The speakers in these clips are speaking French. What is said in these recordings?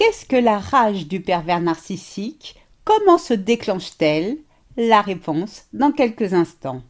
Qu'est-ce que la rage du pervers narcissique? Comment se déclenche-t-elle? La réponse dans quelques instants.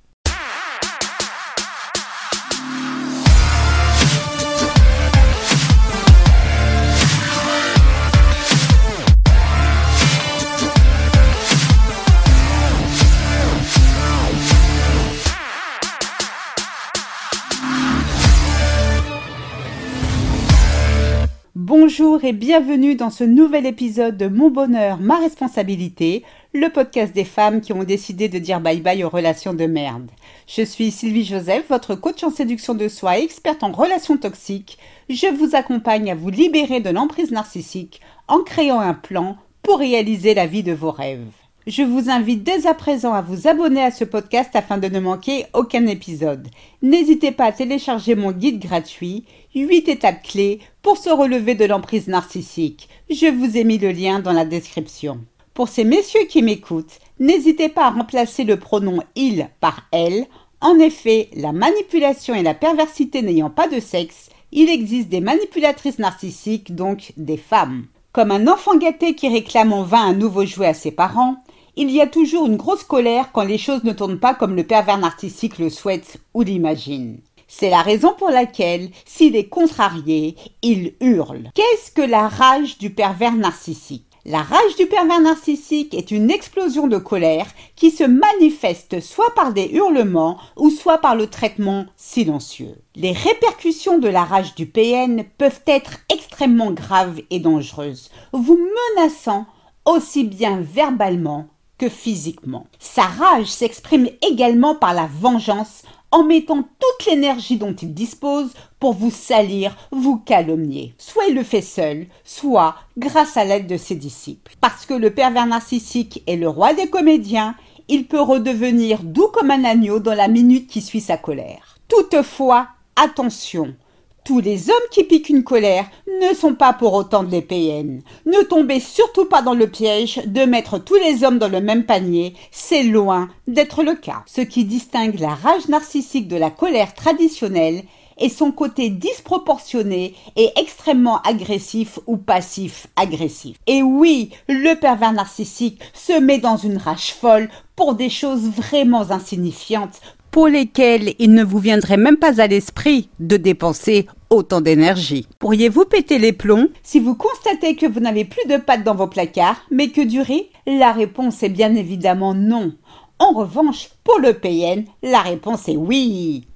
Bonjour et bienvenue dans ce nouvel épisode de Mon bonheur, ma responsabilité, le podcast des femmes qui ont décidé de dire bye bye aux relations de merde. Je suis Sylvie Joseph, votre coach en séduction de soi et experte en relations toxiques. Je vous accompagne à vous libérer de l'emprise narcissique en créant un plan pour réaliser la vie de vos rêves. Je vous invite dès à présent à vous abonner à ce podcast afin de ne manquer aucun épisode. N'hésitez pas à télécharger mon guide gratuit 8 étapes clés pour se relever de l'emprise narcissique. Je vous ai mis le lien dans la description. Pour ces messieurs qui m'écoutent, n'hésitez pas à remplacer le pronom il par elle. En effet, la manipulation et la perversité n'ayant pas de sexe, il existe des manipulatrices narcissiques, donc des femmes. Comme un enfant gâté qui réclame en vain un nouveau jouet à ses parents, il y a toujours une grosse colère quand les choses ne tournent pas comme le pervers narcissique le souhaite ou l'imagine. C'est la raison pour laquelle, s'il est contrarié, il hurle. Qu'est-ce que la rage du pervers narcissique? La rage du pervers narcissique est une explosion de colère qui se manifeste soit par des hurlements ou soit par le traitement silencieux. Les répercussions de la rage du PN peuvent être extrêmement graves et dangereuses, vous menaçant aussi bien verbalement physiquement. Sa rage s'exprime également par la vengeance en mettant toute l'énergie dont il dispose pour vous salir, vous calomnier. Soit il le fait seul, soit grâce à l'aide de ses disciples. Parce que le pervers narcissique est le roi des comédiens, il peut redevenir doux comme un agneau dans la minute qui suit sa colère. Toutefois, attention, tous les hommes qui piquent une colère ne sont pas pour autant des PN. Ne tombez surtout pas dans le piège de mettre tous les hommes dans le même panier, c'est loin d'être le cas. Ce qui distingue la rage narcissique de la colère traditionnelle est son côté disproportionné et extrêmement agressif ou passif agressif. Et oui, le pervers narcissique se met dans une rage folle pour des choses vraiment insignifiantes, pour lesquelles il ne vous viendrait même pas à l'esprit de dépenser autant d'énergie. Pourriez-vous péter les plombs si vous constatez que vous n'avez plus de pâtes dans vos placards, mais que du riz? La réponse est bien évidemment non. En revanche, pour le PN, la réponse est oui.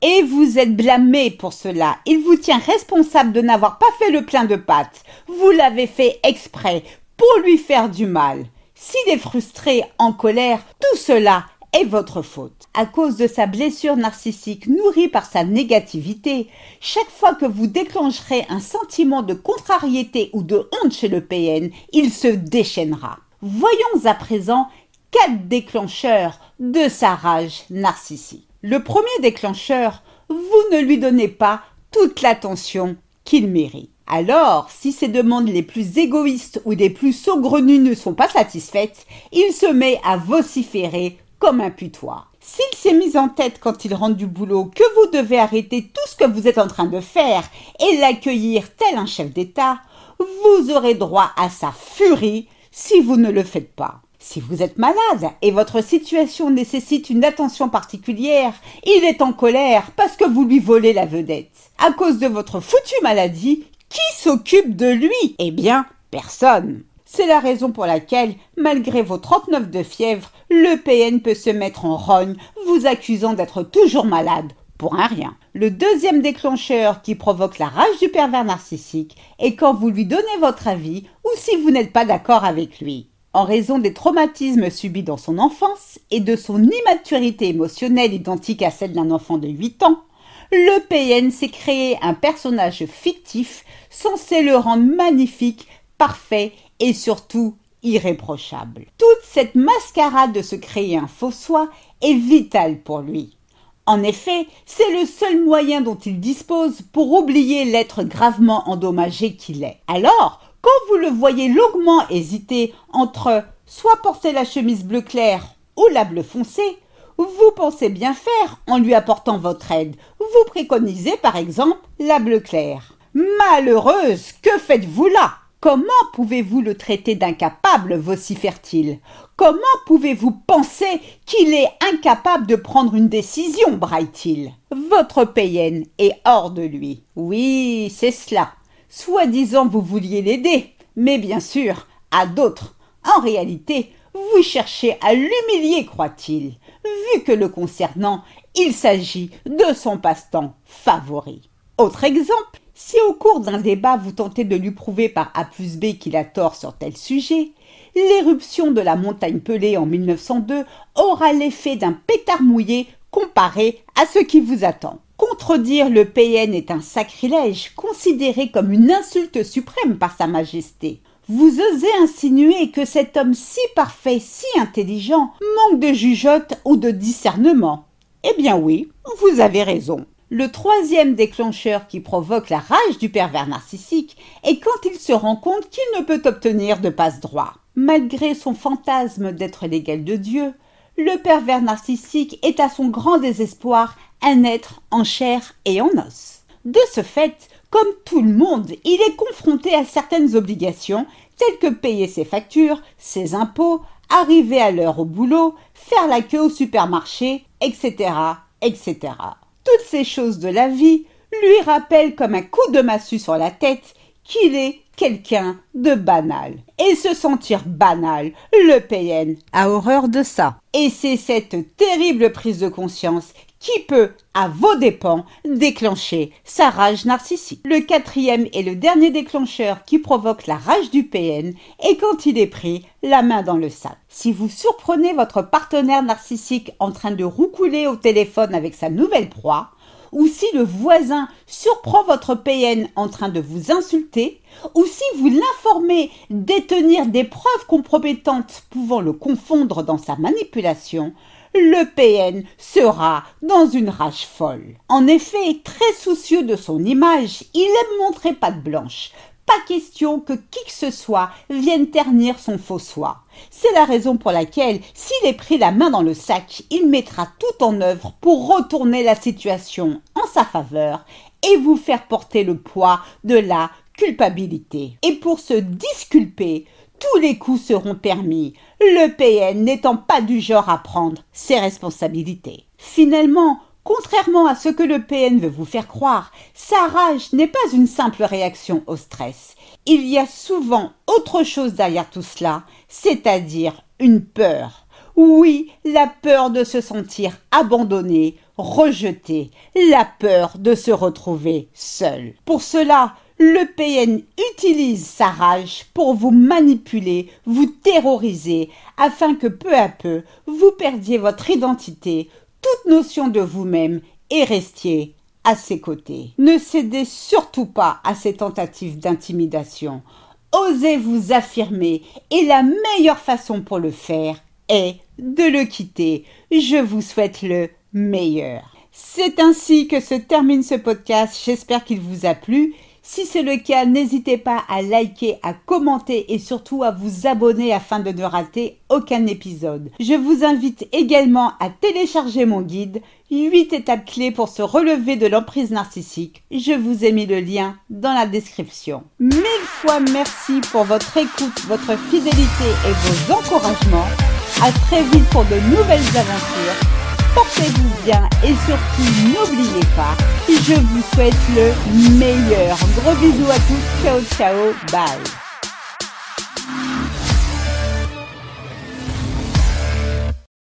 Et vous êtes blâmé pour cela. Il vous tient responsable de n'avoir pas fait le plein de pâtes. Vous l'avez fait exprès pour lui faire du mal. S'il est frustré, en colère, tout cela votre faute. À cause de sa blessure narcissique nourrie par sa négativité, chaque fois que vous déclencherez un sentiment de contrariété ou de honte chez le PN, il se déchaînera. Voyons à présent quatre déclencheurs de sa rage narcissique. Le premier déclencheur, vous ne lui donnez pas toute l'attention qu'il mérite. Alors, si ses demandes les plus égoïstes ou les plus saugrenues ne sont pas satisfaites, il se met à vociférer comme un putois. S'il s'est mis en tête quand il rentre du boulot que vous devez arrêter tout ce que vous êtes en train de faire et l'accueillir tel un chef d'État, vous aurez droit à sa furie si vous ne le faites pas. Si vous êtes malade et votre situation nécessite une attention particulière, il est en colère parce que vous lui volez la vedette. À cause de votre foutue maladie, qui s'occupe de lui? Eh bien, personne. C'est la raison pour laquelle, malgré vos 39 de fièvre, le PN peut se mettre en rogne, vous accusant d'être toujours malade pour un rien. Le deuxième déclencheur qui provoque la rage du pervers narcissique est quand vous lui donnez votre avis ou si vous n'êtes pas d'accord avec lui. En raison des traumatismes subis dans son enfance et de son immaturité émotionnelle identique à celle d'un enfant de 8 ans, le PN s'est créé un personnage fictif censé le rendre magnifique, parfait et surtout irréprochable. Toute cette mascarade de se créer un faux soi est vitale pour lui. En effet, c'est le seul moyen dont il dispose pour oublier l'être gravement endommagé qu'il est. Alors, quand vous le voyez longuement hésiter entre soit porter la chemise bleu clair ou la bleu foncé, vous pensez bien faire en lui apportant votre aide. Vous préconisez par exemple la bleu clair. Malheureuse, que faites-vous là? Comment pouvez-vous le traiter d'incapable vocifère-t-il. Comment pouvez-vous penser qu'il est incapable de prendre une décision braille-t-il? Votre PN est hors de lui. Oui, c'est cela. Soi-disant vous vouliez l'aider, mais bien sûr, à d'autres. En réalité, vous cherchez à l'humilier, croit-il, vu que le concernant, il s'agit de son passe-temps favori. Autre exemple, si au cours d'un débat vous tentez de lui prouver par A plus B qu'il a tort sur tel sujet, l'éruption de la montagne Pelée en 1902 aura l'effet d'un pétard mouillé comparé à ce qui vous attend. Contredire le PN est un sacrilège considéré comme une insulte suprême par Sa Majesté. Vous osez insinuer que cet homme si parfait, si intelligent, manque de jugeote ou de discernement. Eh bien oui, vous avez raison. Le troisième déclencheur qui provoque la rage du pervers narcissique est quand il se rend compte qu'il ne peut obtenir de passe-droit. Malgré son fantasme d'être l'égal de Dieu, le pervers narcissique est à son grand désespoir un être en chair et en os. De ce fait, comme tout le monde, il est confronté à certaines obligations, telles que payer ses factures, ses impôts, arriver à l'heure au boulot, faire la queue au supermarché, etc., etc. Toutes ces choses de la vie lui rappellent comme un coup de massue sur la tête qu'il est quelqu'un de banal. Et se sentir banal, le PN a horreur de ça. Et c'est cette terrible prise de conscience qui peut, à vos dépens, déclencher sa rage narcissique. Le quatrième et le dernier déclencheur qui provoque la rage du PN est quand il est pris la main dans le sac. Si vous surprenez votre partenaire narcissique en train de roucouler au téléphone avec sa nouvelle proie, ou si le voisin surprend votre PN en train de vous insulter, ou si vous l'informez détenir des preuves compromettantes pouvant le confondre dans sa manipulation, le PN sera dans une rage folle. En effet, très soucieux de son image, il aime montrer patte blanche, pas question que qui que ce soit vienne ternir son faux soi. C'est la raison pour laquelle, s'il est pris la main dans le sac, il mettra tout en œuvre pour retourner la situation en sa faveur et vous faire porter le poids de la culpabilité. Et pour se disculper, tous les coups seront permis, le PN n'étant pas du genre à prendre ses responsabilités. Finalement, Contrairement à ce que le PN veut vous faire croire, sa rage n'est pas une simple réaction au stress. Il y a souvent autre chose derrière tout cela, c'est-à-dire une peur. Oui, la peur de se sentir abandonné, rejeté, la peur de se retrouver seul. Pour cela, le PN utilise sa rage pour vous manipuler, vous terroriser, afin que peu à peu vous perdiez votre identité, toute notion de vous-même et restiez à ses côtés. Ne cédez surtout pas à ces tentatives d'intimidation. Osez vous affirmer et la meilleure façon pour le faire est de le quitter. Je vous souhaite le meilleur. C'est ainsi que se termine ce podcast. J'espère qu'il vous a plu. Si c'est le cas, n'hésitez pas à liker, à commenter et surtout à vous abonner afin de ne rater aucun épisode. Je vous invite également à télécharger mon guide 8 étapes clés pour se relever de l'emprise narcissique. Je vous ai mis le lien dans la description. Mille fois merci pour votre écoute, votre fidélité et vos encouragements. À très vite pour de nouvelles aventures portez-vous bien et surtout n'oubliez pas, je vous souhaite le meilleur. Gros bisous à tous, ciao ciao, bye.